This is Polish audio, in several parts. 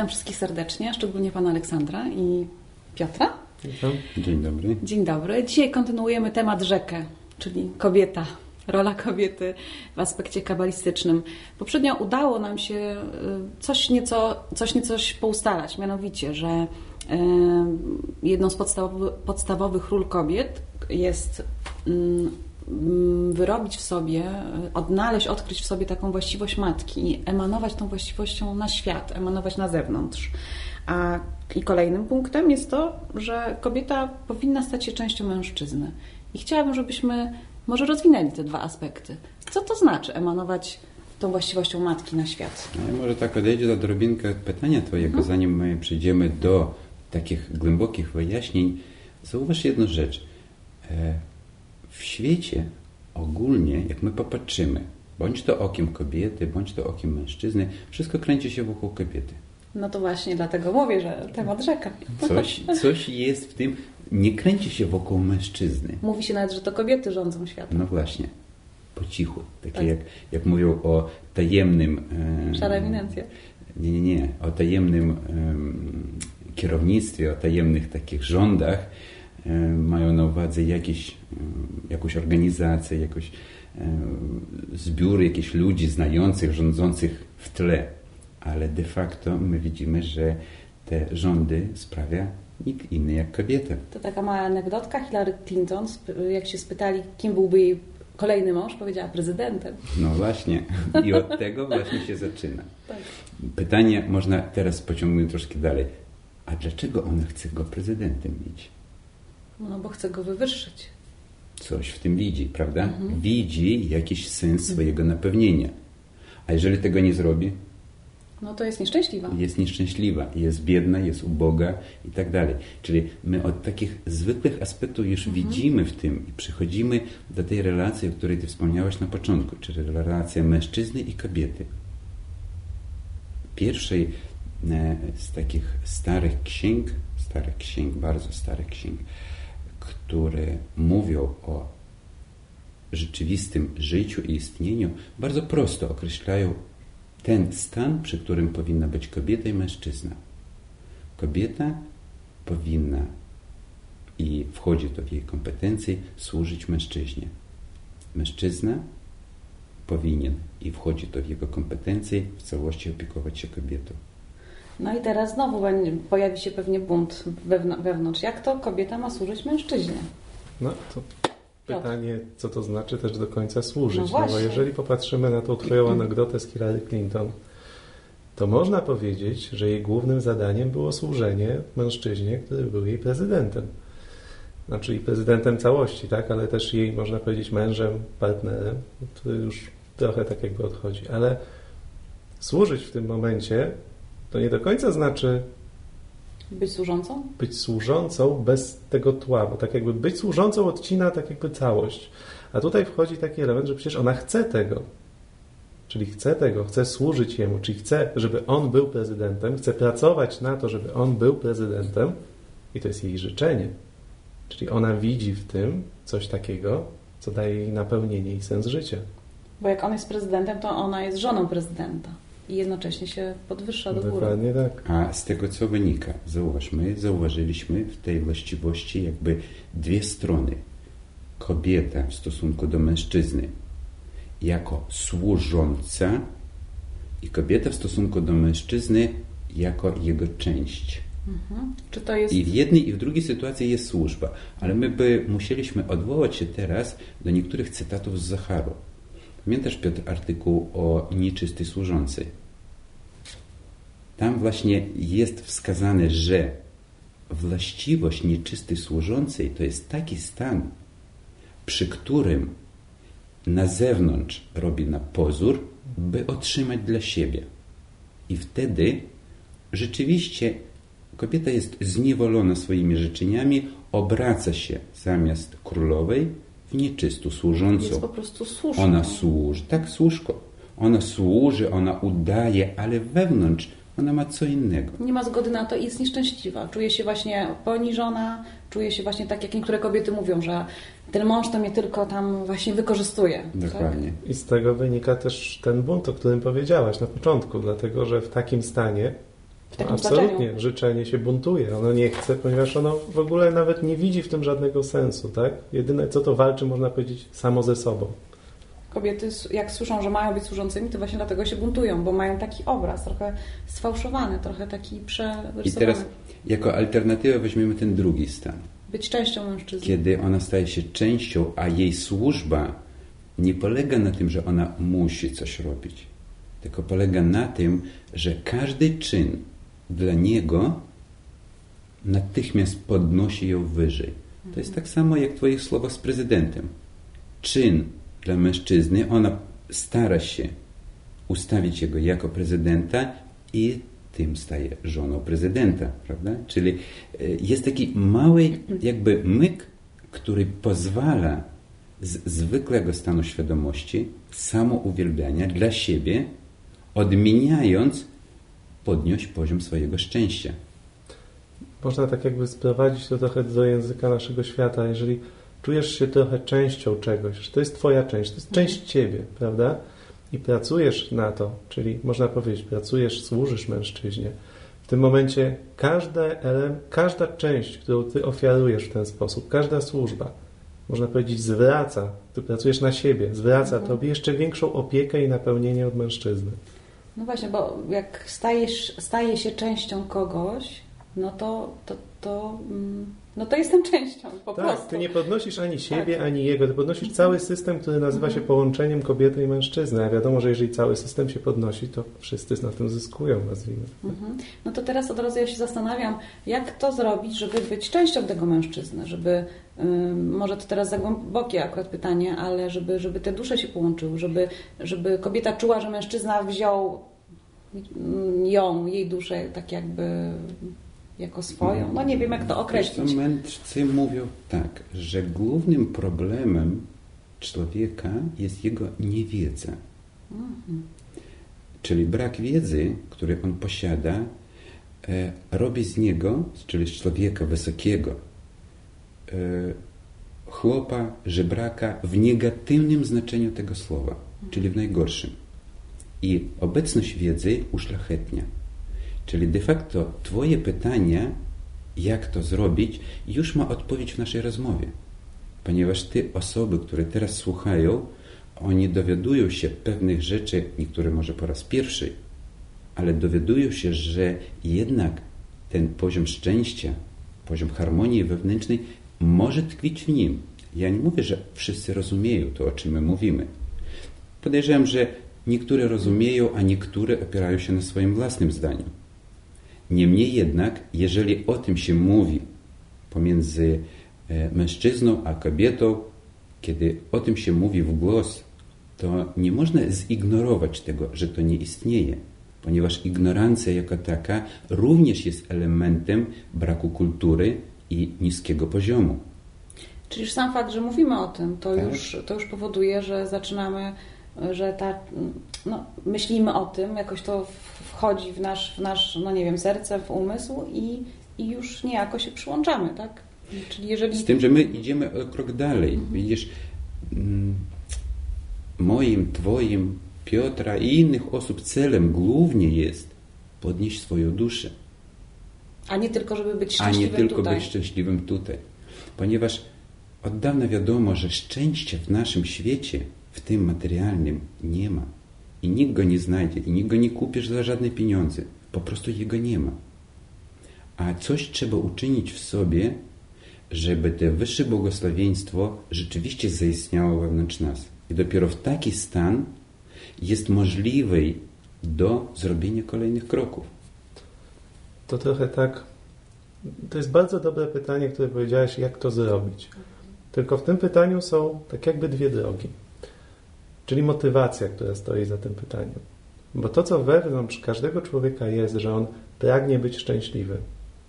Witam wszystkich serdecznie, szczególnie pana Aleksandra i Piotra. Witam. Dzień dobry. Dzień dobry. Dzisiaj kontynuujemy temat rzekę, czyli kobieta, rola kobiety w aspekcie kabalistycznym. Poprzednio udało nam się y, coś nieco, coś niecoś poustalać, mianowicie, że y, jedną z podstawowych, ról kobiet jest mm, wyrobić w sobie, y, odnaleźć, odkryć w sobie taką właściwość matki i emanować tą właściwością na świat, emanować na zewnątrz. A i kolejnym punktem jest to, że kobieta powinna stać się częścią mężczyzny. I chciałabym, żebyśmy może rozwinęli te dwa aspekty. Co to znaczy emanować tą właściwością matki na świat? No może tak odejdzie do odrobinkę pytania Twojego, mhm. zanim my przejdziemy do takich głębokich wyjaśnień. Zauważ jedną rzecz. E, w świecie ogólnie, jak my popatrzymy, bądź to okiem kobiety, bądź to okiem mężczyzny, wszystko kręci się wokół kobiety. No to właśnie dlatego mówię, że temat rzeka. Coś, coś jest w tym, nie kręci się wokół mężczyzny. Mówi się nawet, że to kobiety rządzą światem. No właśnie, po cichu. Takie tak. jak, jak mówią o tajemnym... E, Szara eminencja. Nie, nie, nie. O tajemnym kierownictwie, o tajemnych takich rządach mają na uwadze jakieś, jakąś organizację, jakoś zbiór jakichś ludzi znających, rządzących w tle ale de facto my widzimy, że te rządy sprawia nikt inny jak kobieta. To taka mała anegdotka. Hillary Clinton, jak się spytali, kim byłby jej kolejny mąż, powiedziała prezydentem. No właśnie. I od tego właśnie się zaczyna. Tak. Pytanie można teraz pociągnąć troszkę dalej. A dlaczego ona chce go prezydentem mieć? No bo chce go wywyższyć. Coś w tym widzi, prawda? Mhm. Widzi jakiś sens swojego napełnienia. A jeżeli tego nie zrobi, no to jest nieszczęśliwa. Jest nieszczęśliwa, jest biedna, jest uboga i tak dalej. Czyli my od takich zwykłych aspektów już mhm. widzimy w tym i przychodzimy do tej relacji, o której Ty wspomniałaś na początku, czyli relacja mężczyzny i kobiety. Pierwszej e, z takich starych księg, starych księg, bardzo starych księg, które mówią o rzeczywistym życiu i istnieniu, bardzo prosto określają ten stan, przy którym powinna być kobieta i mężczyzna. Kobieta powinna i wchodzi to w jej kompetencje służyć mężczyźnie. Mężczyzna powinien i wchodzi to w jego kompetencje w całości opiekować się kobietą. No i teraz znowu pojawi się pewnie bunt wewnątrz. Jak to kobieta ma służyć mężczyźnie? No to pytanie, co to znaczy też do końca służyć. No, no bo jeżeli popatrzymy na tą twoją anegdotę z Hillary Clinton, to można powiedzieć, że jej głównym zadaniem było służenie mężczyźnie, który był jej prezydentem. Znaczy i prezydentem całości, tak? Ale też jej, można powiedzieć, mężem, partnerem, który już trochę tak jakby odchodzi. Ale służyć w tym momencie to nie do końca znaczy być służącą? Być służącą bez tego tła, bo tak jakby być służącą odcina tak jakby całość. A tutaj wchodzi taki element, że przecież ona chce tego. Czyli chce tego, chce służyć jemu, czyli chce, żeby on był prezydentem, chce pracować na to, żeby on był prezydentem i to jest jej życzenie. Czyli ona widzi w tym coś takiego, co daje jej napełnienie i sens życia. Bo jak on jest prezydentem, to ona jest żoną prezydenta i jednocześnie się podwyższa do góry. Dokładnie tak. A z tego co wynika? Zauważ, my zauważyliśmy w tej właściwości jakby dwie strony. Kobieta w stosunku do mężczyzny jako służąca i kobieta w stosunku do mężczyzny jako jego część. Mhm. Czy to jest... I w jednej i w drugiej sytuacji jest służba. Ale my by musieliśmy odwołać się teraz do niektórych cytatów z Zacharu. Pamiętasz, Piotr, artykuł o nieczystej służącej? Tam właśnie jest wskazane, że właściwość nieczystej służącej to jest taki stan, przy którym na zewnątrz robi na pozór, by otrzymać dla siebie. I wtedy rzeczywiście kobieta jest zniewolona swoimi życzeniami, obraca się zamiast królowej w nieczystą służącą. Jest po prostu służką. Ona służy, tak służko. Ona służy, ona udaje, ale wewnątrz ona ma co innego. Nie ma zgody na to i jest nieszczęśliwa. Czuje się właśnie poniżona, czuje się właśnie tak, jak niektóre kobiety mówią, że ten mąż to mnie tylko tam właśnie wykorzystuje. Dokładnie. Tak? I z tego wynika też ten bunt, o którym powiedziałaś na początku, dlatego że w takim stanie w takim Absolutnie. Znaczeniu. Życzenie się buntuje. Ono nie chce, ponieważ ono w ogóle nawet nie widzi w tym żadnego sensu. Tak? Jedyne co to walczy, można powiedzieć, samo ze sobą. Kobiety, jak słyszą, że mają być służącymi, to właśnie dlatego się buntują, bo mają taki obraz trochę sfałszowany, trochę taki przerysowany. I teraz jako alternatywę weźmiemy ten drugi stan. Być częścią mężczyzny. Kiedy ona staje się częścią, a jej służba nie polega na tym, że ona musi coś robić, tylko polega na tym, że każdy czyn dla niego natychmiast podnosi ją wyżej. To jest tak samo jak Twoje słowa z prezydentem. Czyn dla mężczyzny, ona stara się ustawić jego jako prezydenta i tym staje żoną prezydenta, prawda? Czyli e, jest taki mały jakby myk, który pozwala z zwykłego stanu świadomości samouwielbiania dla siebie, odmieniając, podnieść poziom swojego szczęścia. Można tak jakby sprowadzić to trochę do języka naszego świata. Jeżeli czujesz się trochę częścią czegoś, że to jest Twoja część, to jest część Ciebie, prawda? I pracujesz na to, czyli można powiedzieć, pracujesz, służysz mężczyźnie. W tym momencie każda, każda część, którą Ty ofiarujesz w ten sposób, każda służba, można powiedzieć, zwraca, Ty pracujesz na siebie, zwraca mhm. Tobie jeszcze większą opiekę i napełnienie od mężczyzny. No właśnie, bo jak stajesz, staje się częścią kogoś, no to, to, to, mm, no to jestem częścią po tak, prostu. Ty nie podnosisz ani siebie, tak. ani jego. Ty podnosisz cały system, który nazywa się mhm. połączeniem kobiety i mężczyzny. A wiadomo, że jeżeli cały system się podnosi, to wszyscy na tym zyskują, nazwijmy. Mhm. No to teraz od razu ja się zastanawiam, jak to zrobić, żeby być częścią tego mężczyzny, żeby, może to teraz za głębokie akurat pytanie, ale żeby, żeby te dusze się połączyły, żeby, żeby kobieta czuła, że mężczyzna wziął ją, jej duszę tak jakby jako swoją. No nie wiem, jak to określić. Mędrcy mówią tak, że głównym problemem człowieka jest jego niewiedza. Mhm. Czyli brak wiedzy, który on posiada, e, robi z niego, czyli z człowieka wysokiego, e, chłopa, żebraka w negatywnym znaczeniu tego słowa, czyli w najgorszym. I obecność wiedzy uszlachetnia. Czyli de facto Twoje pytanie, jak to zrobić, już ma odpowiedź w naszej rozmowie. Ponieważ te osoby, które teraz słuchają, oni dowiadują się pewnych rzeczy, niektóre może po raz pierwszy, ale dowiadują się, że jednak ten poziom szczęścia, poziom harmonii wewnętrznej może tkwić w nim. Ja nie mówię, że wszyscy rozumieją to, o czym my mówimy. Podejrzewam, że niektóre rozumieją, a niektóre opierają się na swoim własnym zdaniu. Niemniej jednak, jeżeli o tym się mówi pomiędzy e, mężczyzną a kobietą, kiedy o tym się mówi w głos, to nie można zignorować tego, że to nie istnieje, ponieważ ignorancja jako taka również jest elementem braku kultury i niskiego poziomu. Czyli już sam fakt, że mówimy o tym, to, tak? już, to już powoduje, że zaczynamy, że ta, no, myślimy o tym, jakoś to wchodzi w nasz, w nasz, no nie wiem, serce, w umysł i, i już niejako się przyłączamy, tak? Czyli jeżeli... Z tym, że my idziemy o krok dalej. Mhm. Widzisz, mm, moim, twoim, Piotra i innych osób celem głównie jest podnieść swoją duszę. A nie tylko, żeby być szczęśliwym tutaj. A nie tylko tutaj. być szczęśliwym tutaj. Ponieważ od dawna wiadomo, że szczęścia w naszym świecie, w tym materialnym, nie ma. I nikt go nie znajdzie, i nikt go nie kupisz za żadne pieniądze. Po prostu jego nie ma. A coś trzeba uczynić w sobie, żeby to wyższe błogosławieństwo rzeczywiście zaistniało wewnątrz nas. I dopiero w taki stan jest możliwy do zrobienia kolejnych kroków. To trochę tak. To jest bardzo dobre pytanie, które powiedziałeś, jak to zrobić. Tylko w tym pytaniu są tak jakby dwie drogi. Czyli motywacja, która stoi za tym pytaniem. Bo to, co wewnątrz każdego człowieka jest, że on pragnie być szczęśliwy.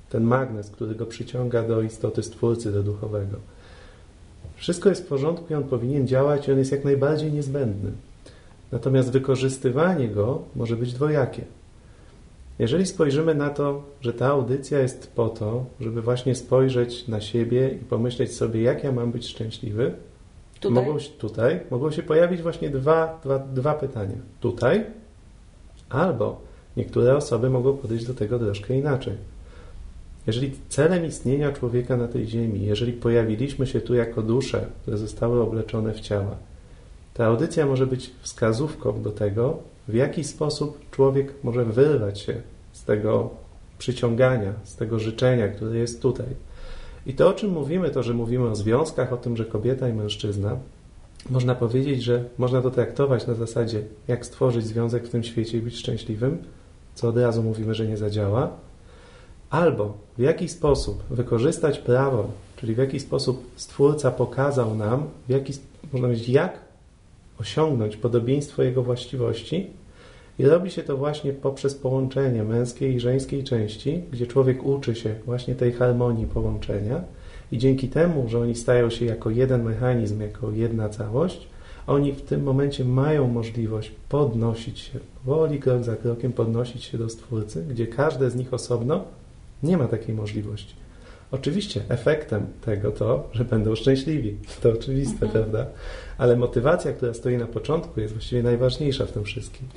Ten magnes, który go przyciąga do istoty Stwórcy, do duchowego. Wszystko jest w porządku i on powinien działać i on jest jak najbardziej niezbędny. Natomiast wykorzystywanie go może być dwojakie. Jeżeli spojrzymy na to, że ta audycja jest po to, żeby właśnie spojrzeć na siebie i pomyśleć sobie, jak ja mam być szczęśliwy, Tutaj? Mogą, tutaj mogą się pojawić właśnie dwa, dwa, dwa pytania. Tutaj albo Niektóre osoby mogą podejść do tego troszkę inaczej. Jeżeli celem istnienia człowieka na tej ziemi, jeżeli pojawiliśmy się tu jako dusze, które zostały obleczone w ciała, ta audycja może być wskazówką do tego, w jaki sposób człowiek może wyrwać się z tego przyciągania, z tego życzenia, które jest tutaj. I to, o czym mówimy, to, że mówimy o związkach, o tym, że kobieta i mężczyzna, można powiedzieć, że można to traktować na zasadzie, jak stworzyć związek w tym świecie i być szczęśliwym, co od razu mówimy, że nie zadziała, albo w jaki sposób wykorzystać prawo, czyli w jaki sposób Stwórca pokazał nam, w jaki, można powiedzieć, jak osiągnąć podobieństwo Jego właściwości i robi się to właśnie poprzez połączenie męskiej i żeńskiej części, gdzie człowiek uczy się właśnie tej harmonii połączenia i dzięki temu, że oni stają się jako jeden mechanizm, jako jedna całość, oni w tym momencie mają możliwość podnosić się, woli krok za krokiem podnosić się do Stwórcy, gdzie każde z nich osobno nie ma takiej możliwości. Oczywiście efektem tego to, że będą szczęśliwi. To oczywiste, mhm. prawda? Ale motywacja, która stoi na początku, jest właściwie najważniejsza w tym wszystkim.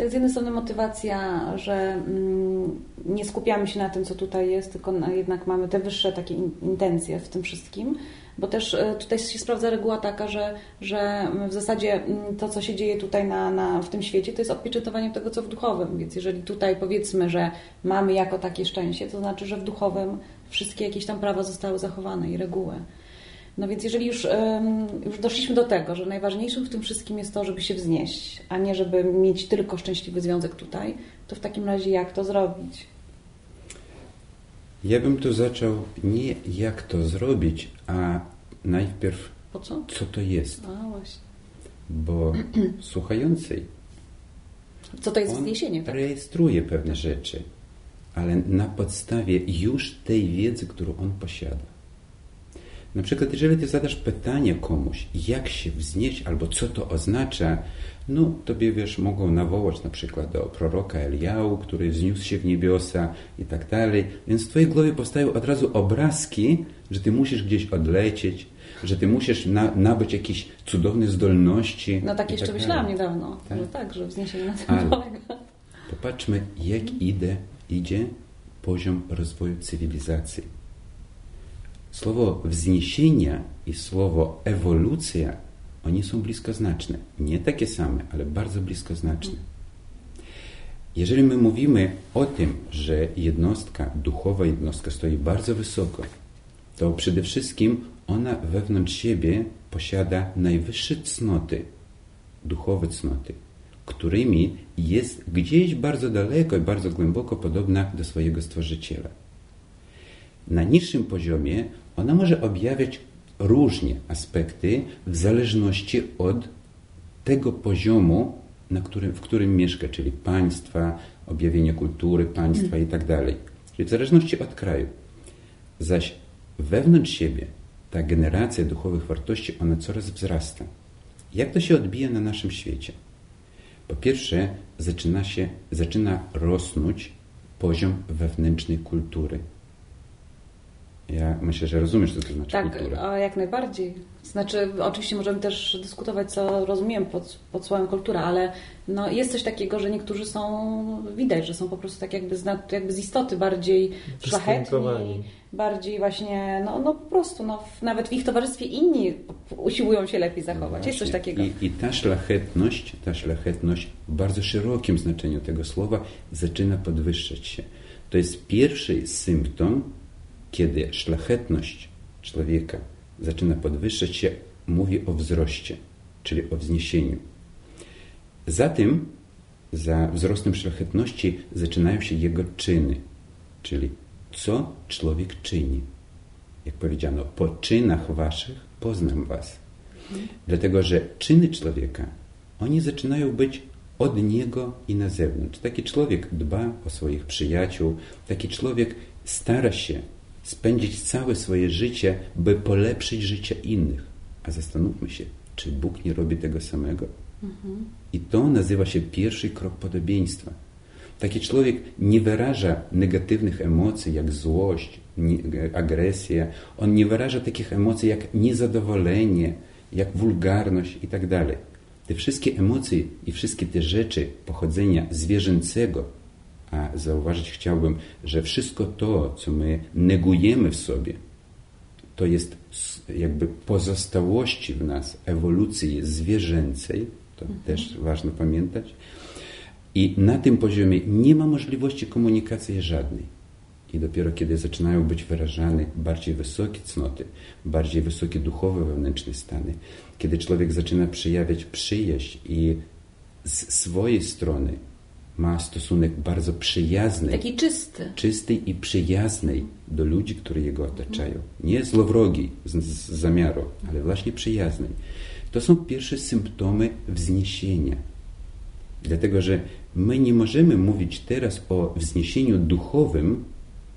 Czyli tak z jednej strony motywacja, że mm, nie skupiamy się na tym, co tutaj jest, tylko jednak mamy te wyższe takie intencje w tym wszystkim, bo też e, tutaj się sprawdza reguła taka, że, że w zasadzie mm, to, co się dzieje tutaj na, na, w tym świecie, to jest odpieczętowanie tego, co w duchowym. Więc jeżeli tutaj powiedzmy, że mamy jako takie szczęście, to znaczy, że w duchowym wszystkie jakieś tam prawa zostały zachowane i reguły. No więc jeżeli już, już doszliśmy do tego, że najważniejszym w tym wszystkim jest to, żeby się wznieść, a nie żeby mieć tylko szczęśliwy związek tutaj, to w takim razie jak to zrobić? Ja bym tu zaczął nie jak to zrobić, a najpierw po co? co to jest. A właśnie. Bo słuchający co to jest wzniesienie? Tak? rejestruje pewne rzeczy, ale na podstawie już tej wiedzy, którą on posiada. Na przykład, jeżeli ty zadasz pytanie komuś, jak się wznieść, albo co to oznacza, no tobie, wiesz, mogą nawołać na przykład do proroka Eliału, który wzniósł się w niebiosa i tak dalej. Więc w twojej głowie powstają od razu obrazki, że ty musisz gdzieś odlecieć, że ty musisz na, nabyć jakieś cudowne zdolności. No tak jeszcze tak myślałam niedawno, tak? że tak, że wzniesienie na tym Ale polega. Popatrzmy, jak idzie, idzie poziom rozwoju cywilizacji Słowo wzniesienia i słowo ewolucja, oni są bliskoznaczne. Nie takie same, ale bardzo bliskoznaczne. Jeżeli my mówimy o tym, że jednostka, duchowa jednostka stoi bardzo wysoko, to przede wszystkim ona wewnątrz siebie posiada najwyższe cnoty, duchowe cnoty, którymi jest gdzieś bardzo daleko i bardzo głęboko podobna do swojego Stworzyciela. Na niższym poziomie ona może objawiać różnie aspekty w zależności od tego poziomu, na którym, w którym mieszka, czyli państwa, objawienie kultury państwa i tak dalej. Czyli w zależności od kraju. Zaś wewnątrz siebie ta generacja duchowych wartości, ona coraz wzrasta. Jak to się odbija na naszym świecie? Po pierwsze, zaczyna się, zaczyna rosnąć poziom wewnętrznej kultury. Ja myślę, że rozumiesz, co to znaczy tak, kultura. Tak, jak najbardziej. Znaczy, oczywiście możemy też dyskutować, co rozumiem pod, pod słowem kultura, ale no, jest coś takiego, że niektórzy są, widać, że są po prostu tak jakby z, jakby z istoty bardziej szlachetni, bardziej właśnie, no, no po prostu, no, nawet w ich towarzystwie inni usiłują się lepiej zachować. No jest coś takiego. I, I ta szlachetność, ta szlachetność w bardzo szerokim znaczeniu tego słowa zaczyna podwyższać się. To jest pierwszy symptom kiedy szlachetność człowieka zaczyna podwyższać się, mówi o wzroście, czyli o wzniesieniu. Za tym, za wzrostem szlachetności zaczynają się jego czyny, czyli co człowiek czyni. Jak powiedziano, po czynach waszych poznam was. Dlatego, że czyny człowieka, oni zaczynają być od niego i na zewnątrz. Taki człowiek dba o swoich przyjaciół, taki człowiek stara się spędzić całe swoje życie, by polepszyć życie innych. A zastanówmy się, czy Bóg nie robi tego samego? Mhm. I to nazywa się pierwszy krok podobieństwa. Taki człowiek nie wyraża negatywnych emocji jak złość, agresja. On nie wyraża takich emocji jak niezadowolenie, jak wulgarność i tak. Te wszystkie emocje i wszystkie te rzeczy pochodzenia zwierzęcego, A zauważyć chciałbym, że wszystko to, co my negujemy w sobie, to jest jakby pozostałości w nas ewolucji zwierzęcej, to mhm. też ważne pamiętać. I na tym poziomie nie ma możliwości komunikacji żadnej. I dopiero kiedy zaczynają być wyrażane bardziej wysokie cnoty, bardziej wysokie duchowe wewnętrzne stany, kiedy człowiek zaczyna przejawiać przyjaźń i z swojej strony ma stosunek bardzo przyjazny. Taki czysty. Czysty i przyjazny do ludzi, którzy jego otaczają. Nie złowrogi z, z zamiaru, ale właśnie przyjazny. To są pierwsze symptomy wzniesienia. Dlatego, że my nie możemy mówić teraz o wzniesieniu duchowym,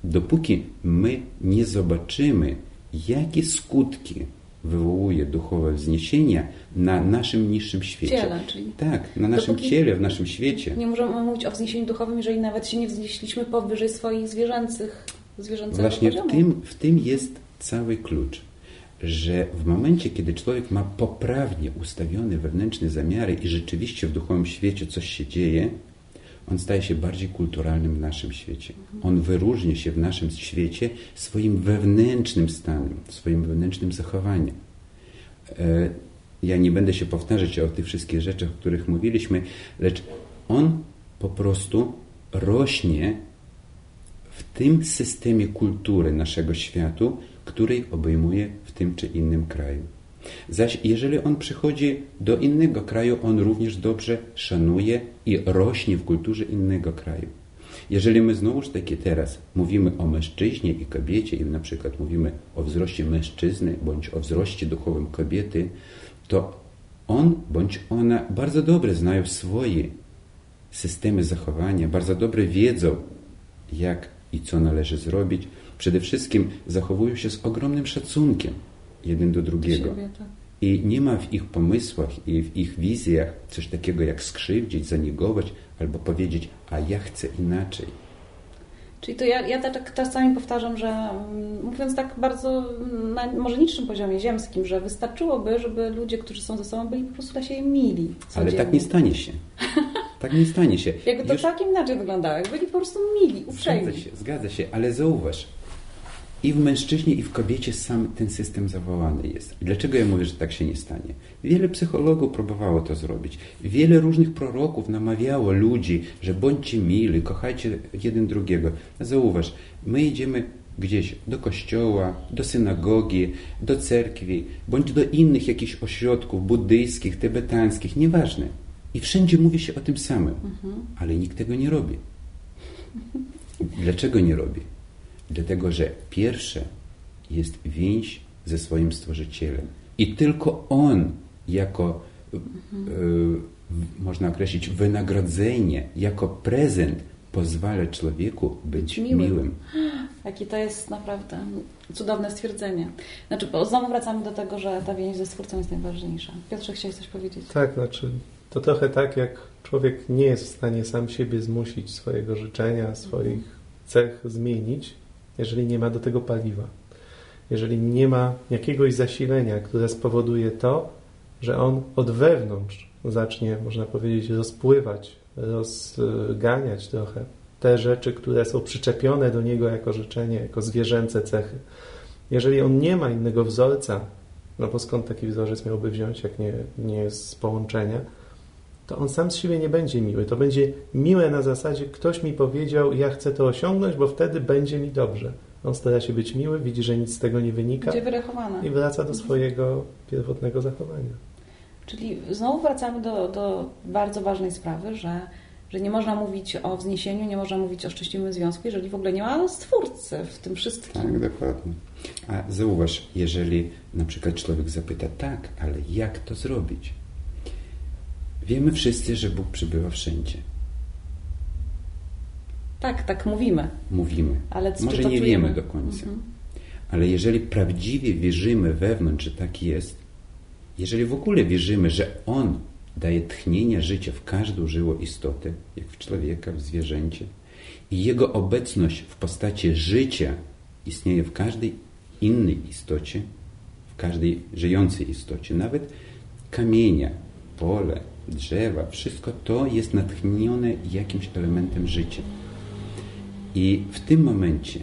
dopóki my nie zobaczymy, jakie skutki wywołuje duchowe wzniesienie na naszym niższym świecie. Ciele, czyli... Tak, na naszym ciele, w naszym świecie. Nie możemy mówić o wzniesieniu duchowym, jeżeli nawet się nie wznieśliśmy powyżej swoich zwierzęcych, zwierzęcego Właśnie poziomu. w tym, w tym jest cały klucz, że w momencie, kiedy człowiek ma poprawnie ustawione wewnętrzne zamiary i rzeczywiście w duchowym świecie coś się dzieje, on staje się bardziej kulturalnym w naszym świecie. On wyróżnia się w naszym świecie swoim wewnętrznym stanem, swoim wewnętrznym zachowaniem. E, ja nie będę się powtarzać o tych wszystkich rzeczach, o których mówiliśmy, lecz on po prostu rośnie w tym systemie kultury naszego światu, który obejmuje w tym czy innym kraju. Zaś jeżeli on przychodzi do innego kraju, on również dobrze szanuje i rośnie w kulturze innego kraju. Jeżeli my znowuż takie teraz mówimy o mężczyźnie i kobiecie i na przykład mówimy o wzroście mężczyzny bądź o wzroście duchowym kobiety, to on bądź ona bardzo dobrze znają swoje systemy zachowania, bardzo dobrze wiedzą, jak i co należy zrobić. Przede wszystkim zachowują się z ogromnym szacunkiem jeden do drugiego. Tak. I nie ma w ich pomysłach i w ich wizjach coś takiego jak skrzywdzić, zaniegować albo powiedzieć, a ja chcę inaczej. Czyli to ja, ja tak czasami powtarzam, że mm, mówiąc tak bardzo na może niższym poziomie ziemskim, że wystarczyłoby, żeby ludzie, którzy są ze sobą, byli po prostu dla siebie mili. Ale tak nie stanie się. Tak nie stanie się. Jakby to Już... tak inaczej wyglądało, jakby byli po prostu mili, uprzejmi. Zgadza się, zgadza się, ale zauważ, i w mężczyźnie, i w kobiecie sam ten system zawołany jest. Dlaczego ja mówię, że tak się nie stanie? Wiele psychologów próbowało to zrobić. Wiele różnych proroków namawiało ludzi, że bądźcie mili, kochajcie jeden drugiego. Zauważ, my idziemy gdzieś do kościoła, do synagogi, do cerkwi, bądź do innych jakichś ośrodków buddyjskich, tybetańskich, nieważne. I wszędzie mówi się o tym samym, mhm. ale nikt tego nie robi. Dlaczego nie robi? Dlatego, że pierwsze jest więź ze swoim Stworzycielem. I tylko On jako, mhm. y, można określić, wynagrodzenie, jako prezent pozwala człowieku być miłym. miłym. Jakie to jest naprawdę cudowne stwierdzenie. Znaczy, bo znowu wracamy do tego, że ta więź ze Stwórcą jest najważniejsza. Piotrze, chciałeś coś powiedzieć? Tak, znaczy to trochę tak, jak człowiek nie jest w stanie sam siebie zmusić swojego życzenia, swoich cech zmienić, jeżeli nie ma do tego paliwa. Jeżeli nie ma jakiegoś zasilenia, które spowoduje to, że on od wewnątrz zacznie, można powiedzieć, rozpływać, rozganiać trochę te rzeczy, które są przyczepione do niego jako życzenie, jako zwierzęce cechy. Jeżeli on nie ma innego wzorca, no bo skąd taki wzorzec miałby wziąć, jak nie, nie z połączenia, to on sam z siebie nie będzie miły. To będzie miłe na zasadzie, ktoś mi powiedział, ja chcę to osiągnąć, bo wtedy będzie mi dobrze. On stara się być miły, widzi, że nic z tego nie wynika i wraca do swojego pierwotnego zachowania. Czyli znowu wracamy do, do bardzo ważnej sprawy, że, że nie można mówić o wzniesieniu, nie można mówić o szczęśliwym związku, jeżeli w ogóle nie ma stwórcy w tym wszystkim. Tak, dokładnie. A zauważ, jeżeli na przykład człowiek zapyta, tak, ale jak to zrobić? Wiemy wszyscy, że Bóg przybywa wszędzie. Tak, tak mówimy. Mówimy. Ale Może nie wiemy do końca. Mhm. Ale jeżeli prawdziwie wierzymy wewnątrz, że tak jest, jeżeli w ogóle wierzymy, że On daje tchnienie życia w każdą żyło istotę, jak w człowieka, w zwierzęcie, i Jego obecność w postaci życia istnieje w każdej innej istocie, w każdej żyjącej istocie, nawet kamienia, pole, drzewa, wszystko to jest natchnione jakimś elementem życia. I w tym momencie,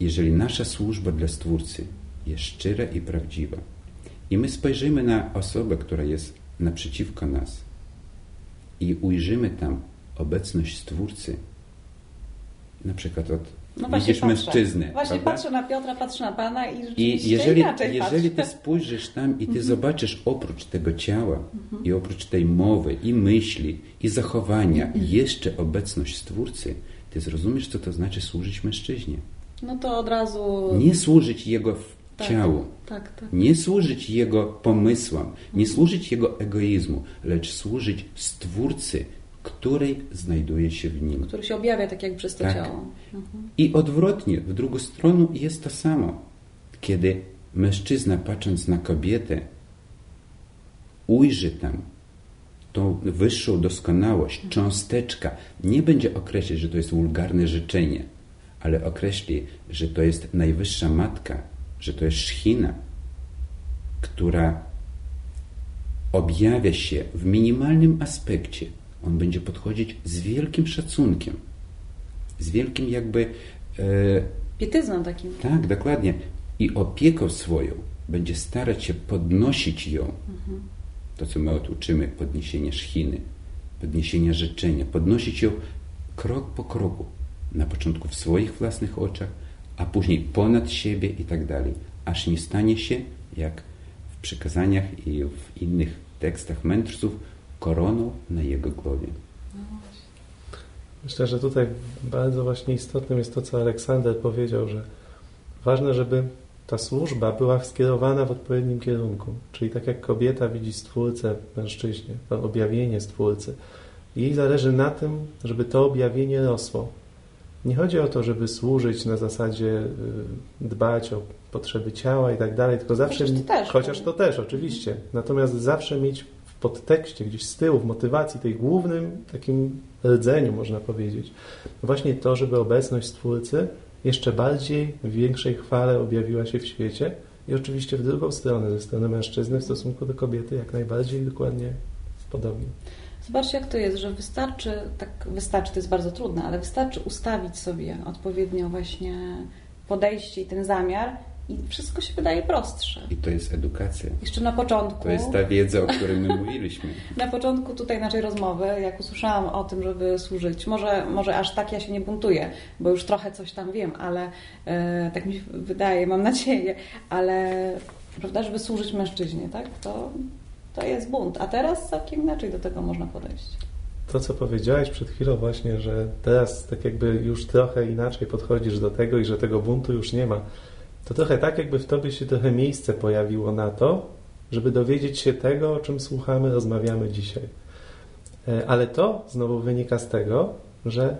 jeżeli nasza służba dla Stwórcy jest szczera i prawdziwa, i my spojrzymy na osobę, która jest naprzeciwko nas i ujrzymy tam obecność Stwórcy, na przykład od no widzisz patrzę. mężczyznę. Właśnie prawda? patrzę na Piotra, patrzę na Pana i rzeczywiście I jeżeli, inaczej jeżeli ty spojrzysz tam i ty mhm. zobaczysz oprócz tego ciała mhm. i oprócz tej mowy i myśli i zachowania mhm. jeszcze obecność Stwórcy, ty zrozumiesz, co to znaczy służyć mężczyźnie. No to od razu... Nie służyć jego tak, ciału. Tak, tak. Nie służyć jego pomysłom, nie służyć jego egoizmu, lecz służyć Stwórcy, której znajduje się w nim. Który się objawia tak jak przez to tak. ciało. Mhm. I odwrotnie, w drugą stronę jest to samo. Kiedy mężczyzna patrząc na kobietę ujrzy tam tą wyższą doskonałość, mhm. cząsteczka, nie będzie określać, że to jest wulgarne życzenie, ale określi, że to jest najwyższa matka, że to jest szchina, która objawia się w minimalnym aspekcie on będzie podchodzić z wielkim szacunkiem, z wielkim jakby... E, Pietyzmem takim. Tak, dokładnie. I opieką swoją będzie starać się podnosić ją. Mhm. To, co my oduczymy, podniesienie szchiny, podniesienie życzenia, podnosić ją krok po kroku. Na początku w swoich własnych oczach, a później ponad siebie i tak dalej. Aż nie stanie się, jak w przykazaniach i w innych tekstach mędrców, koroną na jego głowie. Myślę, że tutaj bardzo właśnie istotnym jest to, co Aleksander powiedział, że ważne, żeby ta służba była skierowana w odpowiednim kierunku. Czyli tak jak kobieta widzi Stwórcę w mężczyźnie, to objawienie Stwórcy, jej zależy na tym, żeby to objawienie rosło. Nie chodzi o to, żeby służyć na zasadzie y, dbać o potrzeby ciała i tak dalej, tylko zawsze... Chociaż to też. Chociaż to też, oczywiście. Natomiast zawsze mieć podtekście, gdzieś z tyłu, w motywacji, tej głównym takim rdzeniu, można powiedzieć, właśnie to, żeby obecność Stwórcy jeszcze bardziej, w większej chwale objawiła się w świecie i oczywiście w drugą stronę, ze strony mężczyzny w stosunku do kobiety, jak najbardziej dokładnie podobnie. Zobaczcie, jak to jest, że wystarczy, tak wystarczy, to jest bardzo trudne, ale wystarczy ustawić sobie odpowiednio właśnie podejście i ten zamiar i wszystko się wydaje prostsze. I to jest edukacja. Jeszcze na początku. To jest ta wiedza, o której my mówiliśmy. na początku tutaj naszej rozmowy, jak usłyszałam o tym, żeby służyć, może, może aż tak ja się nie buntuję, bo już trochę coś tam wiem, ale e, tak mi się wydaje, mam nadzieję, ale prawda, żeby służyć mężczyźnie, tak? To, to jest bunt. A teraz całkiem inaczej do tego można podejść. To, co powiedziałeś przed chwilą właśnie, że teraz tak jakby już trochę inaczej podchodzisz do tego i że tego buntu już nie ma to trochę tak, jakby w tobie się trochę miejsce pojawiło na to, żeby dowiedzieć się tego, o czym słuchamy, rozmawiamy dzisiaj. E, ale to znowu wynika z tego, że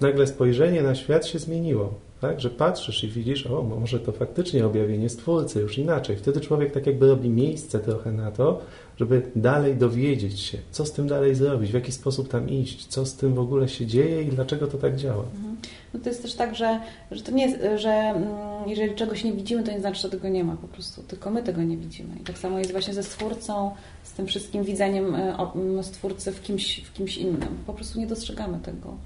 nagle spojrzenie na świat się zmieniło. Tak? Że patrzysz i widzisz, o, może to faktycznie objawienie Stwórcy, już inaczej. Wtedy człowiek tak jakby robi miejsce trochę na to, żeby dalej dowiedzieć się, co z tym dalej zrobić, w jaki sposób tam iść, co z tym w ogóle się dzieje i dlaczego to tak działa. Mhm. No to jest też tak, że, że to nie, że mm, jeżeli czegoś nie widzimy, to nie znaczy, że tego nie ma po prostu, tylko my tego nie widzimy. I tak samo jest właśnie ze Stwórcą, z tym wszystkim widzeniem e, Stwórcy w kimś, w kimś innym. Po prostu nie dostrzegamy tego.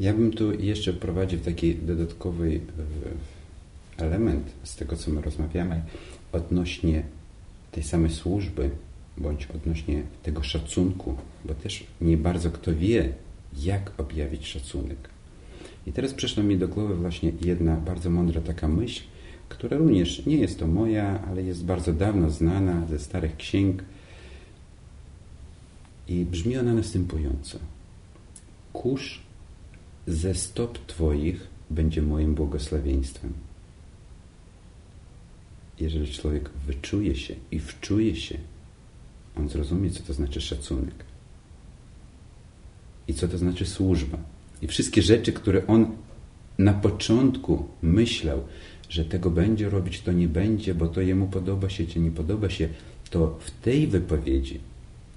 Ja bym tu jeszcze wprowadził taki dodatkowy e, element z tego, co my rozmawiamy odnośnie tej samej służby, bądź odnośnie tego szacunku, bo też nie bardzo kto wie, jak objawić szacunek. I teraz przyszła mi do głowy właśnie jedna bardzo mądra taka myśl, która również nie jest to moja, ale jest bardzo dawno znana ze starych księg i brzmi ona następująco. Kurz ze stop Twoich będzie moim błogosławieństwem. Jeżeli człowiek wyczuje się i wczuje się, on zrozumie, co to znaczy szacunek i co to znaczy służba. I wszystkie rzeczy, które on na początku myślał, że tego będzie robić, to nie będzie, bo to jemu podoba się, czy nie podoba się, to w tej wypowiedzi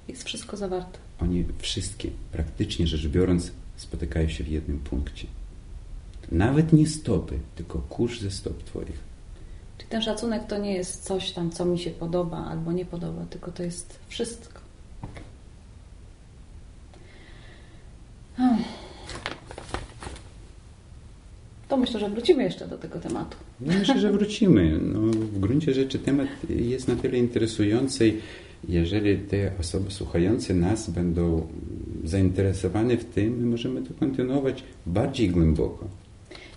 jest wszystko zawarte. Oni wszystkie, praktycznie rzecz biorąc, spotykają się w jednym punkcie. Nawet nie stopy, tylko kurz ze stop Twoich. Czyli ten szacunek to nie jest coś tam, co mi się podoba albo nie podoba, tylko to jest wszystko. myślę, że wrócimy jeszcze do tego tematu. No, myślę, że wrócimy. No, w gruncie rzeczy temat jest na tyle interesujący, jeżeli te osoby słuchające nas będą zainteresowane w tym, my możemy to kontynuować bardziej głęboko.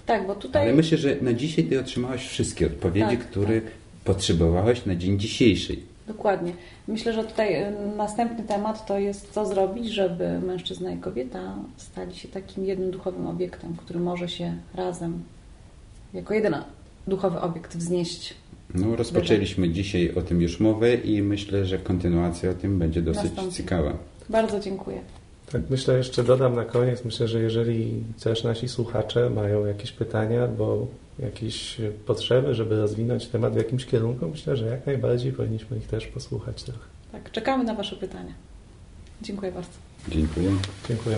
Tak, bo tutaj... Ale myślę, że na dzisiaj Ty otrzymałaś wszystkie odpowiedzi, tak, które tak. potrzebowałaś na dzień dzisiejszy. Dokładnie. Myślę, że tutaj y, następny temat to jest, co zrobić, żeby mężczyzna i kobieta stali się takim jednym duchowym obiektem, który może się razem, jako jedyny duchowy obiekt wznieść. No, rozpoczęliśmy dzisiaj o tym już mowę i myślę, że kontynuacja o tym będzie dosyć Nastąpi. ciekawa. Bardzo dziękuję. Tak, myślę, jeszcze dodam na koniec, myślę, że jeżeli też nasi słuchacze mają jakieś pytania albo jakieś potrzeby, żeby rozwinąć temat w jakimś kierunku, myślę, że jak najbardziej powinniśmy ich też posłuchać trochę. Tak, czekamy na Wasze pytania. Dziękuję bardzo. Dziękuję. Dziękuję.